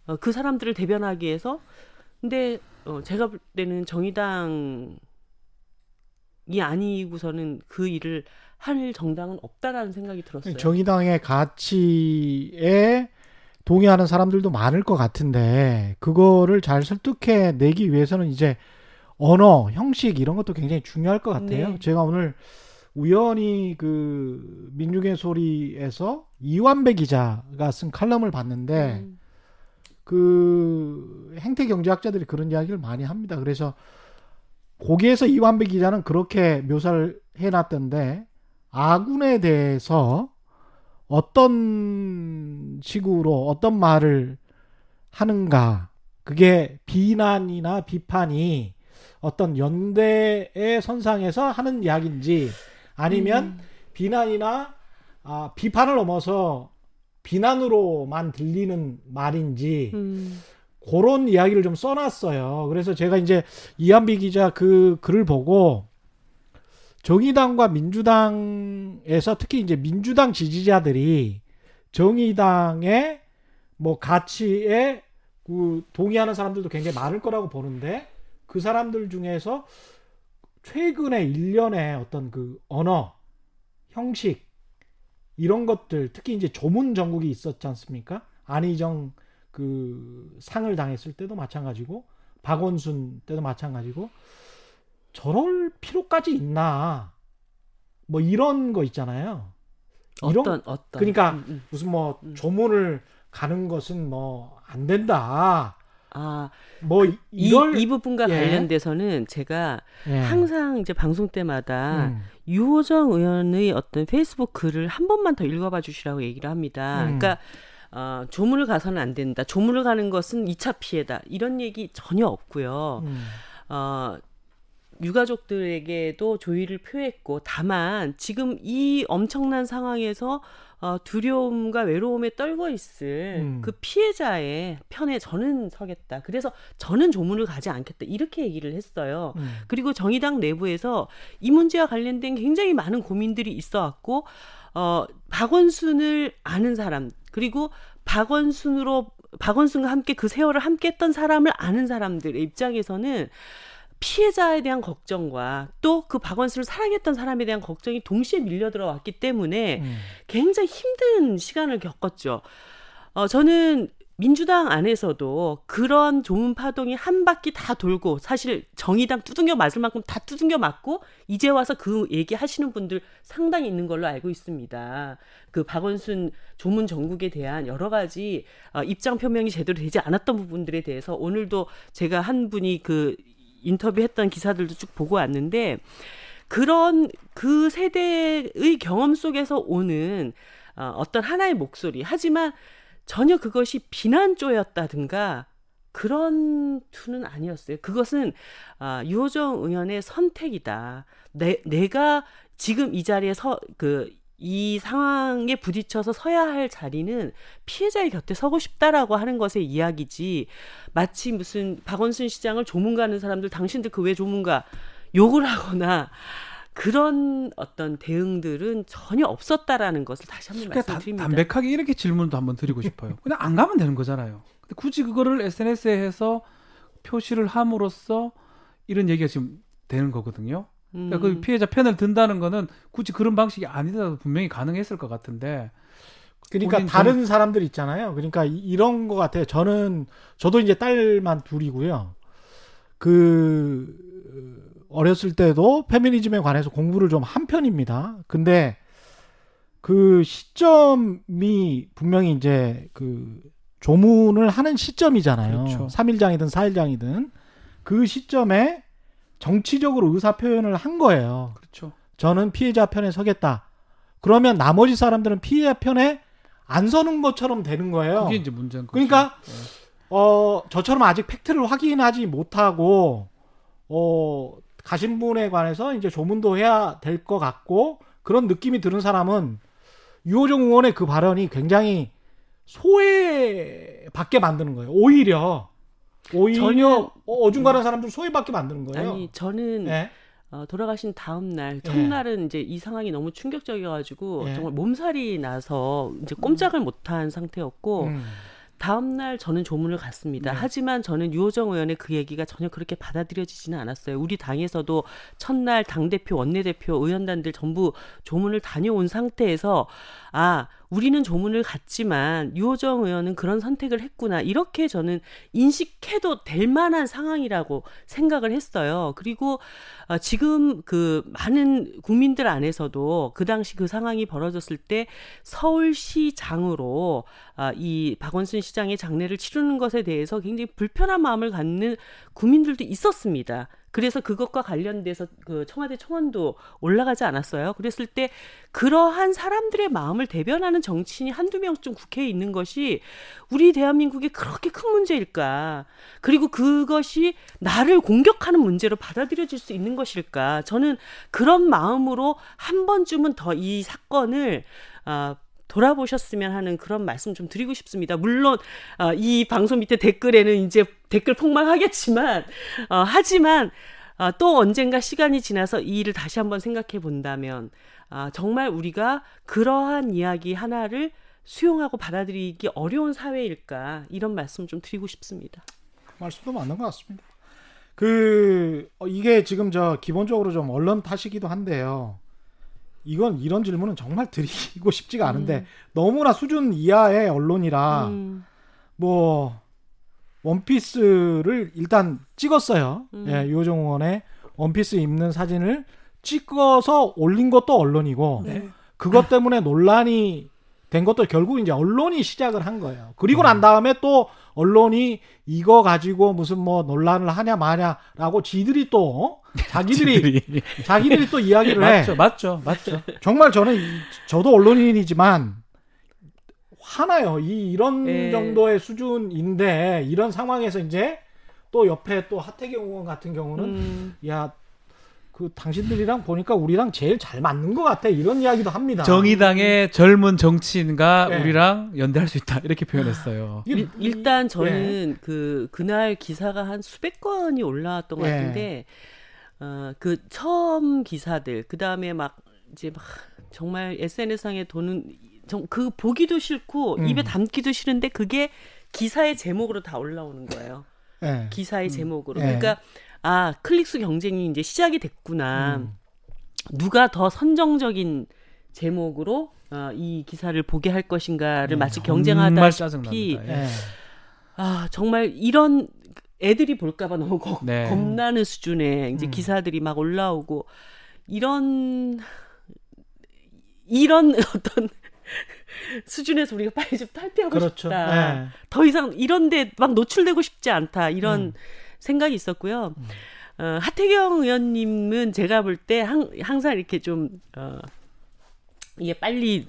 어, 그 사람들을 대변하기 위해서 근데 어, 제가 볼 때는 정의당이 아니고서는 그 일을 할 정당은 없다라는 생각이 들었어요. 정의당의 가치에 동의하는 사람들도 많을 것 같은데 그거를 잘 설득해 내기 위해서는 이제 언어, 형식 이런 것도 굉장히 중요할 것 같아요. 네. 제가 오늘 우연히 그 민중의 소리에서 이완배 기자가 쓴 칼럼을 봤는데 음. 그 행태 경제학자들이 그런 이야기를 많이 합니다. 그래서 거기에서 이완배 기자는 그렇게 묘사를 해놨던데 아군에 대해서 어떤 식으로 어떤 말을 하는가 그게 비난이나 비판이 어떤 연대의 선상에서 하는 이야기인지 아니면 음. 비난이나 아, 비판을 넘어서 비난으로만 들리는 말인지 음. 그런 이야기를 좀 써놨어요. 그래서 제가 이제 이한비 기자 그 글을 보고 정의당과 민주당에서 특히 이제 민주당 지지자들이 정의당의 뭐 가치에 그 동의하는 사람들도 굉장히 많을 거라고 보는데 그 사람들 중에서 최근에 일련의 어떤 그 언어, 형식, 이런 것들, 특히 이제 조문 전국이 있었지 않습니까? 안희정 그 상을 당했을 때도 마찬가지고, 박원순 때도 마찬가지고, 저럴 필요까지 있나? 뭐 이런 거 있잖아요. 이런, 어떤, 어떤. 그러니까 음, 음. 무슨 뭐 음. 조문을 가는 것은 뭐 안 된다. 아, 뭐 그, 이걸 이, 이 부분과 예. 관련돼서는 제가 예. 항상 이제 방송 때마다 음. 유호정 의원의 어떤 페이스북 글을 한 번만 더 읽어봐 주시라고 얘기를 합니다. 음. 그러니까 어, 조문을 가서는 안 된다. 조문을 가는 것은 2차 피해다. 이런 얘기 전혀 없고요. 음. 어, 유가족들에게도 조의를 표했고 다만 지금 이 엄청난 상황에서 어, 두려움과 외로움에 떨고 있을 음. 그 피해자의 편에 저는 서겠다. 그래서 저는 조문을 가지 않겠다. 이렇게 얘기를 했어요. 음. 그리고 정의당 내부에서 이 문제와 관련된 굉장히 많은 고민들이 있어 왔고, 어, 박원순을 아는 사람, 그리고 박원순으로 박원순과 함께 그 세월을 함께 했던 사람을 아는 사람들의 입장에서는 피해자에 대한 걱정과 또 그 박원순을 사랑했던 사람에 대한 걱정이 동시에 밀려 들어왔기 때문에 음. 굉장히 힘든 시간을 겪었죠. 어, 저는 민주당 안에서도 그런 좋은 파동이 한 바퀴 다 돌고 사실 정의당 두둥겨 맞을 만큼 다 두둥겨 맞고 이제 와서 그 얘기 하시는 분들 상당히 있는 걸로 알고 있습니다. 그 박원순 조문 정국에 대한 여러 가지 어, 입장 표명이 제대로 되지 않았던 부분들에 대해서 오늘도 제가 한 분이 그 인터뷰했던 기사들도 쭉 보고 왔는데 그런 그 세대의 경험 속에서 오는 어, 어떤 하나의 목소리 하지만 전혀 그것이 비난조였다든가 그런 투는 아니었어요. 그것은 아, 유호정 의원의 선택이다. 내, 내가 지금 이 자리에 서, 그, 이 상황에 부딪혀서 서야 할 자리는 피해자의 곁에 서고 싶다라고 하는 것의 이야기지 마치 무슨 박원순 시장을 조문가는 사람들 당신들 그 왜 조문가 욕을 하거나 그런 어떤 대응들은 전혀 없었다라는 것을 다시 한번 그러니까 말씀드립니다. 담백하게 이렇게 질문도 한번 드리고 싶어요. 그냥 안 가면 되는 거잖아요. 근데 굳이 그거를 SNS에 해서 표시를 함으로써 이런 얘기가 지금 되는 거거든요. 그러니까 그 음. 피해자 편을 든다는 거는 굳이 그런 방식이 아니더라도 분명히 가능했을 것 같은데. 그러니까 다른 좀... 사람들 있잖아요. 그러니까 이런 거 같아요. 저는 저도 이제 딸만 둘이고요. 그 어렸을 때도 페미니즘에 관해서 공부를 좀 한 편입니다. 근데 그 시점이 분명히 이제 그 조문을 하는 시점이잖아요. 그렇죠. 3일장이든 4일장이든 그 시점에 정치적으로 의사 표현을 한 거예요. 그렇죠. 저는 피해자 편에 서겠다. 그러면 나머지 사람들은 피해자 편에 안 서는 것처럼 되는 거예요. 그게 이제 문제인 거죠. 그러니까 네. 어 저처럼 아직 팩트를 확인하지 못하고 어, 가신 분에 관해서 이제 조문도 해야 될 것 같고 그런 느낌이 드는 사람은 유호정 의원의 그 발언이 굉장히 소외받게 만드는 거예요. 오히려 오히려 저는, 어중간한 사람들 소외받게 만드는 거예요. 아니 저는 네? 어, 돌아가신 다음 날 첫날은 예. 이제 이 상황이 너무 충격적이어가지고 예. 정말 몸살이 나서 이제 꼼짝을 못한 상태였고 음. 다음 날 저는 조문을 갔습니다. 네. 하지만 저는 유호정 의원의 그 얘기가 전혀 그렇게 받아들여지지는 않았어요. 우리 당에서도 첫날 당 대표, 원내대표, 의원단들 전부 조문을 다녀온 상태에서 아 우리는 조문을 갔지만 유호정 의원은 그런 선택을 했구나. 이렇게 저는 인식해도 될 만한 상황이라고 생각을 했어요. 그리고 어, 지금 그 많은 국민들 안에서도 그 당시 그 상황이 벌어졌을 때 서울시장으로 아, 이 박원순 시장의 장례를 치르는 것에 대해서 굉장히 불편한 마음을 갖는 국민들도 있었습니다. 그래서 그것과 관련돼서 그 청와대 청원도 올라가지 않았어요. 그랬을 때 그러한 사람들의 마음을 대변하는 정치인이 한두 명쯤 국회에 있는 것이 우리 대한민국에 그렇게 큰 문제일까? 그리고 그것이 나를 공격하는 문제로 받아들여질 수 있는 것일까? 저는 그런 마음으로 한 번쯤은 더 이 사건을 아 돌아보셨으면 하는 그런 말씀 좀 드리고 싶습니다. 물론 어, 이 방송 밑에 댓글에는 이제 댓글 폭망하겠지만 어, 하지만 어, 또 언젠가 시간이 지나서 이 일을 다시 한번 생각해 본다면 아, 정말 우리가 그러한 이야기 하나를 수용하고 받아들이기 어려운 사회일까 이런 말씀 좀 드리고 싶습니다. 말씀도 맞는 것 같습니다. 그 어, 이게 지금 저 기본적으로 좀 언론 탓이기도 한데요. 이건 이런 질문은 정말 드리고 싶지가 않은데 음. 너무나 수준 이하의 언론이라 음. 뭐 원피스를 일단 찍었어요. 음. 예, 유호정 의원의 원피스 입는 사진을 찍어서 올린 것도 언론이고 네. 그것 때문에 논란이 된 것도 결국 이제 언론이 시작을 한 거예요. 그리고 난 음. 다음에 또 언론이 이거 가지고 무슨 뭐 논란을 하냐 마냐라고 지들이 또 자기들이 자기들이 또 이야기를 해. 맞죠, 맞죠, 맞죠. 정말 저는 저도 언론인이지만 화나요. 이 이런 네. 정도의 수준인데 이런 상황에서 이제 또 옆에 또 하태경 의원 같은 경우는 음. 야 그 당신들이랑 보니까 우리랑 제일 잘 맞는 것 같아 이런 이야기도 합니다. 정의당의 젊은 정치인과 네. 우리랑 연대할 수 있다 이렇게 표현했어요. 일, 일단 저는 네. 그 그날 기사가 한 수백 건이 올라왔던 것 네. 같은데 어, 그 처음 기사들 그 다음에 막 이제 막 정말 SNS상에 도는 그 보기도 싫고 음. 입에 담기도 싫은데 그게 기사의 제목으로 다 올라오는 거예요. 네. 기사의 음. 제목으로. 네. 그러니까 아 클릭수 경쟁이 이제 시작이 됐구나. 음. 누가 더 선정적인 제목으로 어, 이 기사를 보게 할 것인가를 네, 마치 경쟁하다시피 예. 아 정말 이런 애들이 볼까봐 너무 거, 네. 겁나는 수준의 이제 음. 기사들이 막 올라오고 이런 이런 어떤 수준에서 우리가 빨리 좀 탈피하고 그렇죠. 싶다. 네. 더 이상 이런데 막 노출되고 싶지 않다. 이런 음. 생각이 있었고요. 음. 어, 하태경 의원님은 제가 볼 때 항상 이렇게 좀 어, 이게 빨리 이,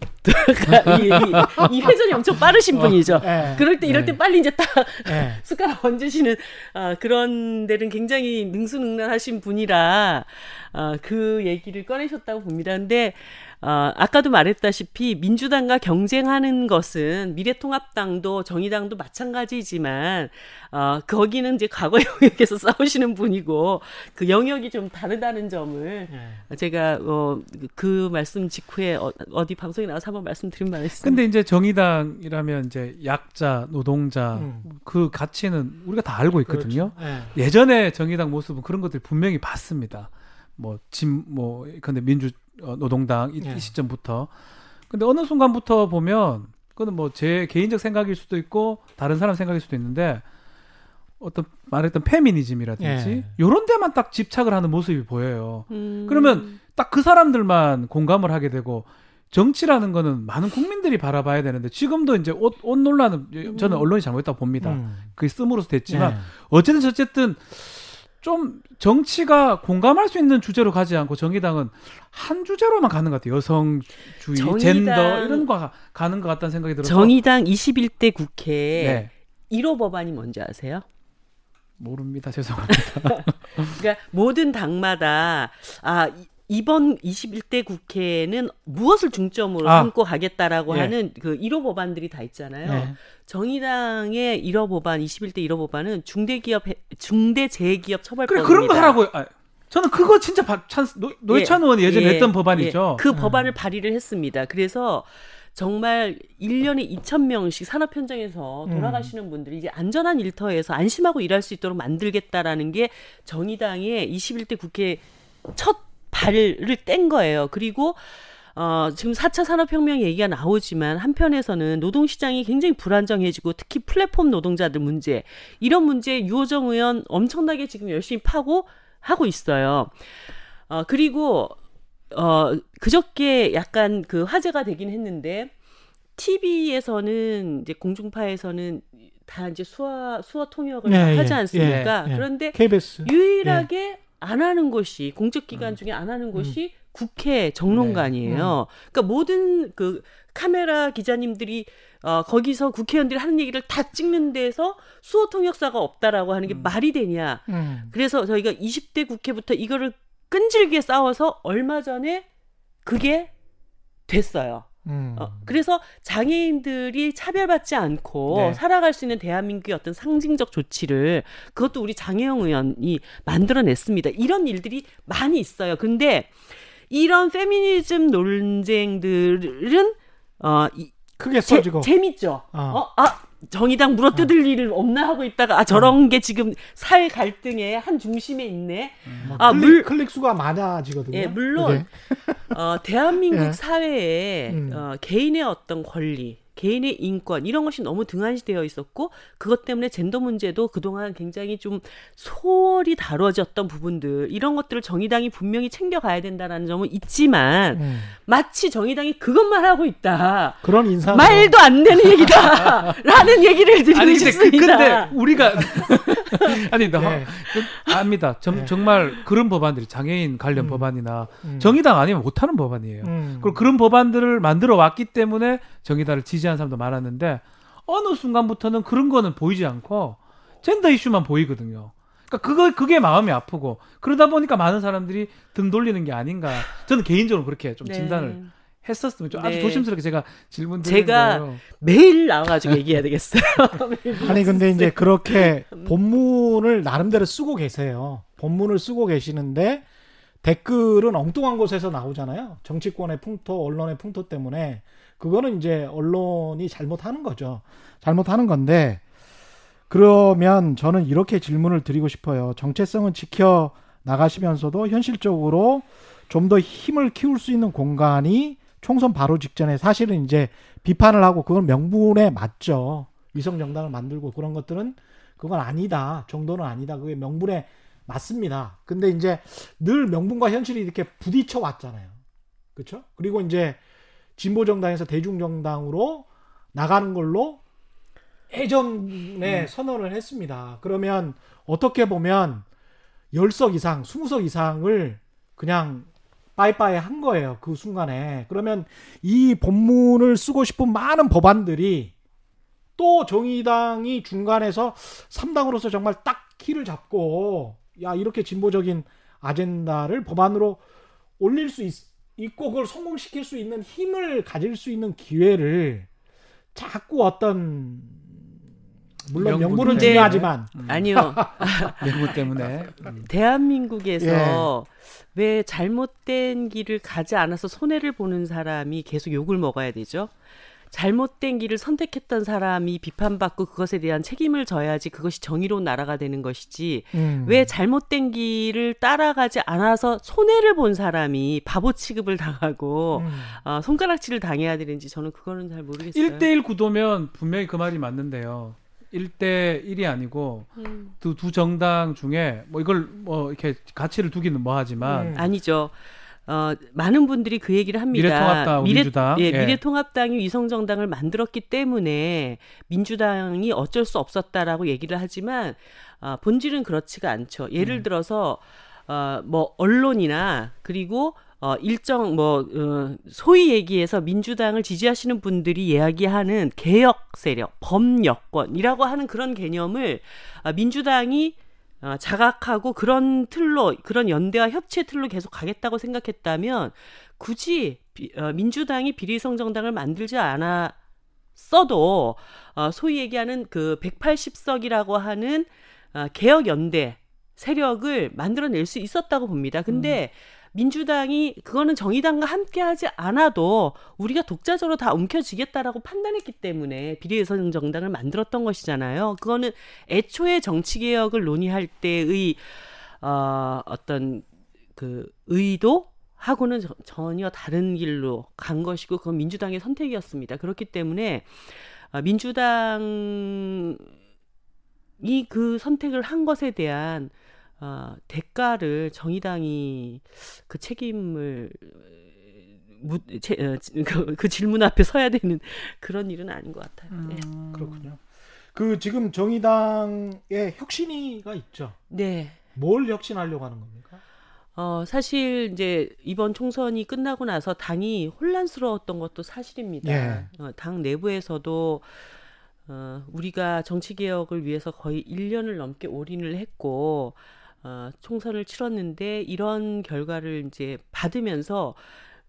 이, 이, 회전이 엄청 빠르신 어, 분이죠. 어, 그럴 때 이럴 때 예. 빨리 이제 딱 예. 숟가락 얹으시는 어, 그런 데는 굉장히 능수능란하신 분이라 어, 그 얘기를 꺼내셨다고 봅니다. 근데 어, 아까도 말했다시피 민주당과 경쟁하는 것은 미래통합당도 정의당도 마찬가지지만 어, 거기는 이제 과거 영역에서 싸우시는 분이고 그 영역이 좀 다르다는 점을 네. 제가 어, 그 말씀 직후에 어, 디 방송에 나와서 한번 말씀드린 바가 있습니다. 근데 이제 정의당이라면 이제 약자, 노동자 음. 그 가치는 우리가 다 알고 있거든요. 그렇죠. 네. 예전에 정의당 모습은 그런 것들 분명히 봤습니다. 뭐, 진, 뭐, 근데 민주, 어, 노동당 이, 네. 이 시점부터. 근데 어느 순간부터 보면, 그거는 뭐 제 개인적 생각일 수도 있고, 다른 사람 생각일 수도 있는데, 어떤 말했던 페미니즘이라든지, 네. 요런 데만 딱 집착을 하는 모습이 보여요. 음. 그러면 딱 그 사람들만 공감을 하게 되고, 정치라는 거는 많은 국민들이 바라봐야 되는데 지금도 이제 옷, 옷 논란은 저는 음. 언론이 잘못했다고 봅니다. 음. 그게 씀으로써 됐지만 네. 어쨌든 어쨌든 좀 정치가 공감할 수 있는 주제로 가지 않고 정의당은 한 주제로만 가는 것 같아요. 여성주의, 정의당, 젠더 이런 거 가는 것 같다는 생각이 들어서 정의당 21대 국회 네. 1호 법안이 뭔지 아세요? 모릅니다. 죄송합니다. 그러니까 모든 당마다 아 이번 21대 국회는 무엇을 중점으로 아. 삼고 가겠다라고 예. 하는 그 1호 법안들이 다 있잖아요. 예. 정의당의 1호 법안, 21대 1호 법안은 중대기업 중대재해기업 처벌법입니다. 그래 그런 거 하라고요. 아, 저는 그거 진짜 바, 찬, 노, 노회찬 예. 의원이 예전에 예. 했던 법안이죠. 예. 그 음. 법안을 발의를 했습니다. 그래서 정말 1년에 2,000명씩 산업 현장에서 음. 돌아가시는 분들이 이제 안전한 일터에서 안심하고 일할 수 있도록 만들겠다라는 게 정의당의 21대 국회 첫 발을 뗀 거예요. 그리고 어, 지금 4차 산업혁명 얘기가 나오지만 한편에서는 노동시장이 굉장히 불안정해지고 특히 플랫폼 노동자들 문제, 이런 문제 유호정 의원 엄청나게 지금 열심히 파고 하고 있어요. 어, 그리고, 어, 그저께 약간 그 화제가 되긴 했는데, TV에서는 이제 공중파에서는 다 이제 수화, 수화 통역을 네, 하지 예, 않습니까? 예, 예. 그런데 KBS. 유일하게 예. 안 하는 곳이 공적 기관 음. 중에 안 하는 곳이 음. 국회 정론관이에요. 네. 음. 그러니까 모든 그 카메라 기자님들이 어, 거기서 국회의원들이 하는 얘기를 다 찍는 데서 수호 통역사가 없다라고 하는 게 음. 말이 되냐. 음. 그래서 저희가 20대 국회부터 이거를 끈질기게 싸워서 얼마 전에 그게 됐어요. 음. 어, 그래서 장애인들이 차별받지 않고 네. 살아갈 수 있는 대한민국의 어떤 상징적 조치를 그것도 우리 장혜영 의원이 만들어냈습니다. 이런 일들이 많이 있어요. 근데 이런 페미니즘 논쟁들은 어 이, 크게 써지고 재밌죠. 어. 어? 아 정의당 물어뜯을 어. 일을 없나 하고 있다가 아 저런 어. 게 지금 사회 갈등의 한 중심에 있네. 음, 뭐 아, 클릭, 물, 클릭 수가 많아지거든요. 예, 물론 어, 대한민국 예. 사회에 음. 어, 개인의 어떤 권리 개인의 인권 이런 것이 너무 등한시되어 있었고 그것 때문에 젠더 문제도 그동안 굉장히 좀 소홀히 다뤄졌던 부분들 이런 것들을 정의당이 분명히 챙겨가야 된다는 점은 있지만 음. 마치 정의당이 그것만 하고 있다. 그런 인상 말도 안 되는 얘기다라는 얘기를 드리고 아니, 근데, 싶습니다. 근데 우리가 아니 나 네. 그, 압니다. 정, 네. 정말 그런 법안들이 장애인 관련 음. 법안이나 음. 정의당 아니면 못하는 법안이에요. 음. 그리고 그런 법안들을 만들어 왔기 때문에 정의당을 지지 하는 사람도 많았는데 어느 순간부터는 그런 거는 보이지 않고 젠더 이슈만 보이거든요. 그러니까 그거 그게 마음이 아프고 그러다 보니까 많은 사람들이 등 돌리는 게 아닌가. 저는 개인적으로 그렇게 좀 네. 진단을 했었으면 좀 네. 아주 조심스럽게 제가 질문 드리는 제가 거예요. 매일 나와가지고 얘기해야 되겠어요. 아니 근데 이제 그렇게 본문을 나름대로 쓰고 계세요. 본문을 쓰고 계시는데 댓글은 엉뚱한 곳에서 나오잖아요. 정치권의 풍토, 언론의 풍토 때문에 그거는 이제 언론이 잘못하는 거죠. 잘못하는 건데 그러면 저는 이렇게 질문을 드리고 싶어요. 정체성은 지켜 나가시면서도 현실적으로 좀 더 힘을 키울 수 있는 공간이 총선 바로 직전에 사실은 이제 비판을 하고 그건 명분에 맞죠. 위성 정당을 만들고 그런 것들은 그건 아니다. 정도는 아니다. 그게 명분에 맞습니다. 근데 이제 늘 명분과 현실이 이렇게 부딪혀 왔잖아요. 그렇죠? 그리고 이제 진보 정당에서 대중 정당으로 나가는 걸로 예전에 음. 선언을 했습니다. 그러면 어떻게 보면 10석 이상, 20석 이상을 그냥 빠이빠이 한 거예요. 그 순간에. 그러면 이 본문을 쓰고 싶은 많은 법안들이 또 정의당이 중간에서 3당으로서 정말 딱 키를 잡고 야, 이렇게 진보적인 아젠다를 법안으로 올릴 수 있, 있고 그걸 성공시킬 수 있는 힘을 가질 수 있는 기회를 자꾸 어떤 물론 명분은 중요하지만 음. 아니요 명분 때문에 대한민국에서 예. 왜 잘못된 길을 가지 않아서 손해를 보는 사람이 계속 욕을 먹어야 되죠? 잘못된 길을 선택했던 사람이 비판받고 그것에 대한 책임을 져야지 그것이 정의로운 나라가 되는 것이지 음. 왜 잘못된 길을 따라가지 않아서 손해를 본 사람이 바보 취급을 당하고 음. 어, 손가락질을 당해야 되는지 저는 그거는 잘 모르겠어요. 1대1 구도면 분명히 그 말이 맞는데요. 1대 1이 아니고 음. 두, 두 정당 중에 뭐 이걸 뭐 이렇게 가치를 두기는 뭐 하지만 음. 아니죠. 어, 많은 분들이 그 얘기를 합니다. 미래통합당, 미래, 민주당. 예, 예. 미래통합당이 위성정당을 만들었기 때문에 민주당이 어쩔 수 없었다라고 얘기를 하지만 어, 본질은 그렇지가 않죠. 예를 음. 들어서 어, 뭐 언론이나 그리고 어, 일정 뭐 어, 소위 얘기해서 민주당을 지지하시는 분들이 이야기하는 개혁 세력, 범여권이라고 하는 그런 개념을 아, 민주당이 어, 자각하고 그런 틀로 그런 연대와 협치의 틀로 계속 가겠다고 생각했다면 굳이 비, 어, 민주당이 비리성 정당을 만들지 않아 써도 어, 소위 얘기하는 그 180석이라고 하는 어, 개혁 연대 세력을 만들어낼 수 있었다고 봅니다. 근데 음. 민주당이 그거는 정의당과 함께하지 않아도 우리가 독자적으로 다 움켜쥐겠다라고 판단했기 때문에 비례대선 정당을 만들었던 것이잖아요. 그거는 애초에 정치 개혁을 논의할 때의 어, 어떤 그 의도 하고는 저, 전혀 다른 길로 간 것이고 그건 민주당의 선택이었습니다. 그렇기 때문에 어, 민주당이 그 선택을 한 것에 대한 어, 대가를 정의당이 그 책임을 무, 제, 어, 그, 그, 질문 앞에 서야 되는 그런 일은 아닌 것 같아요. 네. 음, 네. 그렇군요. 그 지금 정의당의 혁신위가 있죠. 네. 뭘 혁신하려고 하는 겁니까? 어, 사실 이제 이번 총선이 끝나고 나서 당이 혼란스러웠던 것도 사실입니다. 예. 어, 당 내부에서도 어, 우리가 정치 개혁을 위해서 거의 1년을 넘게 올인을 했고 어, 총선을 치렀는데 이런 결과를 이제 받으면서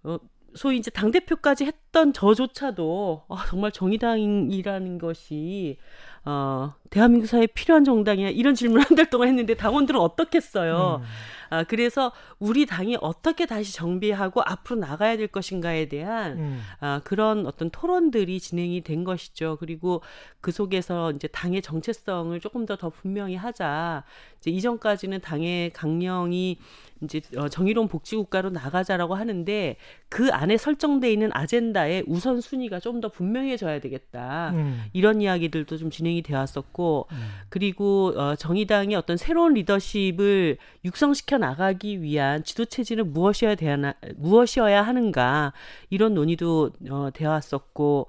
어, 소위 이제 당 대표까지 했던 저조차도 어, 정말 정의당이라는 것이 어, 대한민국 사회에 필요한 정당이야 이런 질문을 한 달 동안 했는데 당원들은 어떻겠어요. 음. 아, 그래서 우리 당이 어떻게 다시 정비하고 앞으로 나가야 될 것인가에 대한 음. 아, 그런 어떤 토론들이 진행이 된 것이죠. 그리고 그 속에서 이제 당의 정체성을 조금 더더 분명히 하자. 이제 이전까지는 당의 강령이 이제 어, 정의로운 복지국가로 나가자라고 하는데 그 안에 설정돼 있는 아젠다의 우선 순위가 좀 더 분명해져야 되겠다. 음. 이런 이야기들도 좀 진행이 되었었고 음. 그리고 어, 정의당의 어떤 새로운 리더십을 육성시켜 나가기 위한 지도 체질은 무엇이어야 되나 무엇이어야 하는가 이런 논의도 어, 되었었고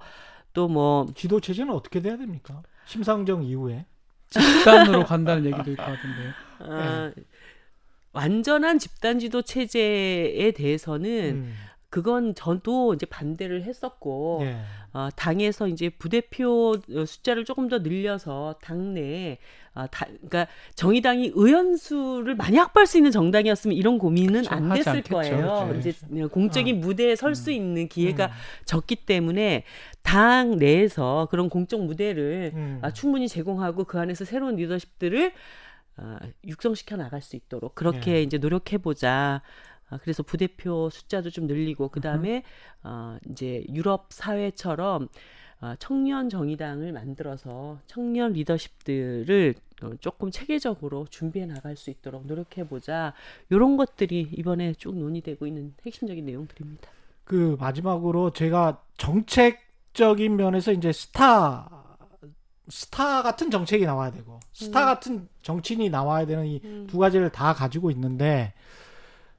또 뭐 지도 체제는 어떻게 돼야 됩니까? 심상정 이후에 집단으로 간다는 얘기도 있고. 아, 네. 완전한 집단 지도 체제에 대해서는 음. 그건 저도 이제 반대를 했었고 예. 어, 당에서 이제 부대표 숫자를 조금 더 늘려서 당내 어, 다, 그러니까 정의당이 의원 수를 많이 확보할 수 있는 정당이었으면 이런 고민은 그쵸, 안 됐을 거예요. 그렇죠. 이제 공적인 어. 무대에 설수 음. 있는 기회가 음. 적기 때문에 당 내에서 그런 공적 무대를 음. 아, 충분히 제공하고 그 안에서 새로운 리더십들을 어, 육성시켜 나갈 수 있도록 그렇게 예. 이제 노력해 보자. 어, 그래서 부대표 숫자도 좀 늘리고 그 다음에 어, 이제 유럽 사회처럼 어, 청년 정의당을 만들어서 청년 리더십들을 어, 조금 체계적으로 준비해 나갈 수 있도록 노력해 보자. 이런 것들이 이번에 쭉 논의되고 있는 핵심적인 내용들입니다. 그 마지막으로 제가 정책적인 면에서 이제 스타 스타 같은 정책이 나와야 되고 스타 음. 같은 정치인이 나와야 되는 이 두 음. 가지를 다 가지고 있는데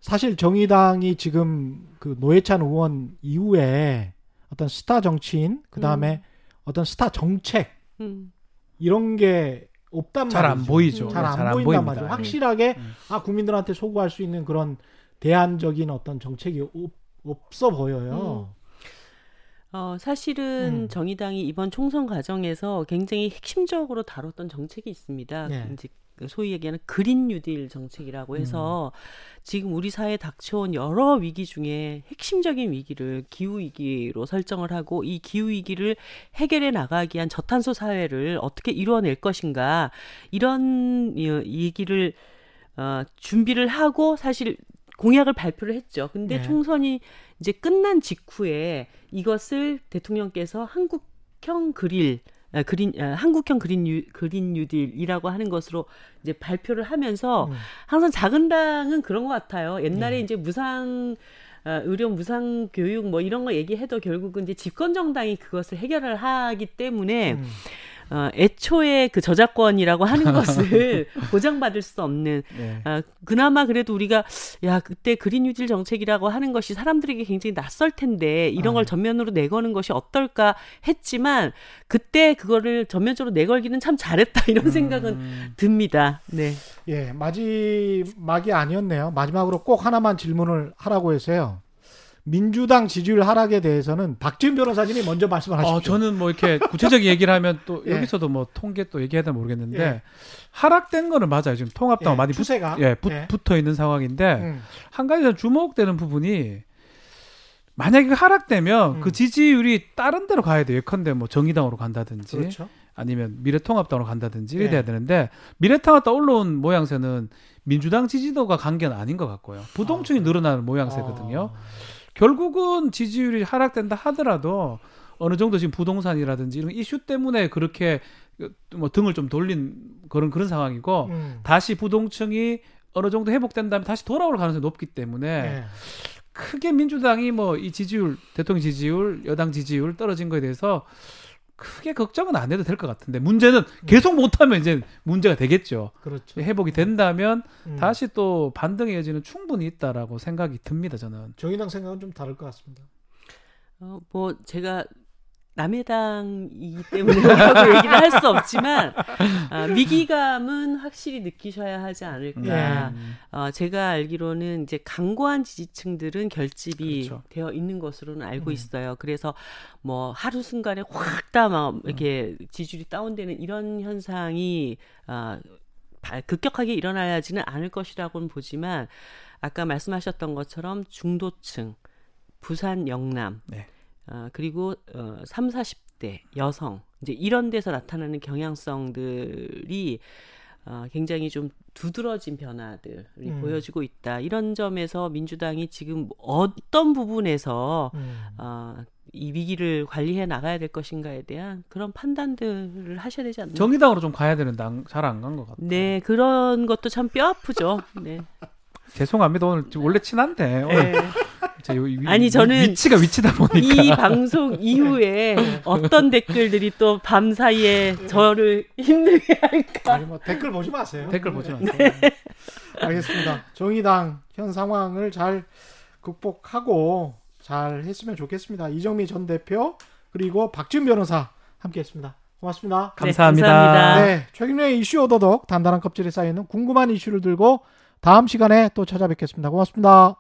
사실 정의당이 지금 그 노회찬 의원 이후에 어떤 스타 정치인 그 다음에 음. 어떤 스타 정책 음. 이런 게 없단 말이죠. 잘 안 보이죠. 잘 안 네, 보인단 말이죠. 확실하게 음. 아 국민들한테 소구할 수 있는 그런 대안적인 어떤 정책이 없, 없어 보여요. 음. 어, 사실은 음. 정의당이 이번 총선 과정에서 굉장히 핵심적으로 다뤘던 정책이 있습니다. 네. 이제 소위 얘기하는 그린 뉴딜 정책이라고 해서 음. 지금 우리 사회에 닥쳐온 여러 위기 중에 핵심적인 위기를 기후 위기로 설정을 하고 이 기후 위기를 해결해 나가기 위한 저탄소 사회를 어떻게 이루어낼 것인가 이런 얘기를 어, 준비를 하고 사실 공약을 발표를 했죠. 근데 네. 총선이 이제 끝난 직후에 이것을 대통령께서 한국형 그릴 아, 그린 아, 한국형 그린 뉴, 그린 뉴딜이라고 하는 것으로 이제 발표를 하면서 음. 항상 작은 당은 그런 것 같아요. 옛날에 네. 이제 무상 어, 의료 무상 교육 뭐 이런 거 얘기해도 결국은 이제 집권 정당이 그것을 해결을 하기 때문에 음. 어, 애초에 그 저작권이라고 하는 것을 보장받을 수 없는 네. 어, 그나마 그래도 우리가 야 그때 그린 뉴딜 정책이라고 하는 것이 사람들에게 굉장히 낯설 텐데 이런 걸 아. 전면으로 내거는 것이 어떨까 했지만 그때 그거를 전면적으로 내걸기는 참 잘했다 이런 생각은 음. 듭니다. 네. 예, 마지막이 아니었네요. 마지막으로 꼭 하나만 질문을 하라고 해서요. 민주당 지지율 하락에 대해서는 박지훈 변호사님이 먼저 말씀을 하시죠. 어, 저는 뭐 이렇게 구체적인 얘기를 하면 또 예. 여기서도 뭐 통계 또 얘기해야 되나 모르겠는데 예. 하락된 거는 맞아요. 지금 통합당 예. 많이 추세가 예, 붙, 예. 붙어 있는 상황인데 음. 한 가지 주목되는 부분이 만약에 하락되면 음. 그 지지율이 다른 데로 가야 돼요. 예컨대 뭐 정의당으로 간다든지 그렇죠. 아니면 미래통합당으로 간다든지 이래 예. 되는데 미래통합당 올라온 모양새는 민주당 지지도가 관계는 아닌 것 같고요. 부동층이 아, 늘어나는 모양새거든요. 아. 결국은 지지율이 하락된다 하더라도 어느 정도 지금 부동산이라든지 이런 이슈 때문에 그렇게 뭐 등을 좀 돌린 그런 그런 상황이고 음. 다시 부동층이 어느 정도 회복된다면 다시 돌아올 가능성이 높기 때문에 네. 크게 민주당이 뭐 이 지지율 대통령 지지율 여당 지지율 떨어진 거에 대해서 크게 걱정은 안 해도 될 것 같은데 문제는 음. 계속 못하면 이제 문제가 되겠죠. 그렇죠. 회복이 된다면 음. 다시 또 반등의 여지는 충분히 있다라고 생각이 듭니다. 저는. 정의당 생각은 좀 다를 것 같습니다. 어, 뭐 제가 남의 당이기 때문에 라고 얘기를 할 수 없지만 아, 위기감은 확실히 느끼셔야 하지 않을까. 네. 어, 제가 알기로는 이제 강고한 지지층들은 결집이 그렇죠. 되어 있는 것으로는 알고 음. 있어요. 그래서 뭐 하루 순간에 확다막 이렇게 음. 지지율이 다운되는 이런 현상이 어, 급격하게 일어나야지는 않을 것이라고는 보지만 아까 말씀하셨던 것처럼 중도층, 부산 영남 네. 어, 그리고 어, 3, 40대 여성 이제 이런 데서 나타나는 경향성들이 어, 굉장히 좀 두드러진 변화들이 음. 보여지고 있다. 이런 점에서 민주당이 지금 어떤 부분에서 음. 어, 이 위기를 관리해 나가야 될 것인가에 대한 그런 판단들을 하셔야 되지 않나요? 정의당으로 좀 가야 되는데 잘 안 간 것 같아요. 네, 그런 것도 참 뼈 아프죠. 네. 죄송합니다. 오늘 원래 친한데 오늘 네. 위, 아니 저는 위치가 위치다 보니까 이 방송 이후에 어떤 댓글들이 또 밤 사이에 저를 힘들게 할까? 아니 뭐 댓글 보지 마세요. 댓글 보지 마세요. 네. 알겠습니다. 정의당 현 상황을 잘 극복하고 잘 했으면 좋겠습니다. 이정미 전 대표 그리고 박준 변호사 함께했습니다. 고맙습니다. 감사합니다. 네, 감사합니다. 네, 최근의 이슈 오도독 단단한 껍질에 쌓여있는 궁금한 이슈를 들고 다음 시간에 또 찾아뵙겠습니다. 고맙습니다.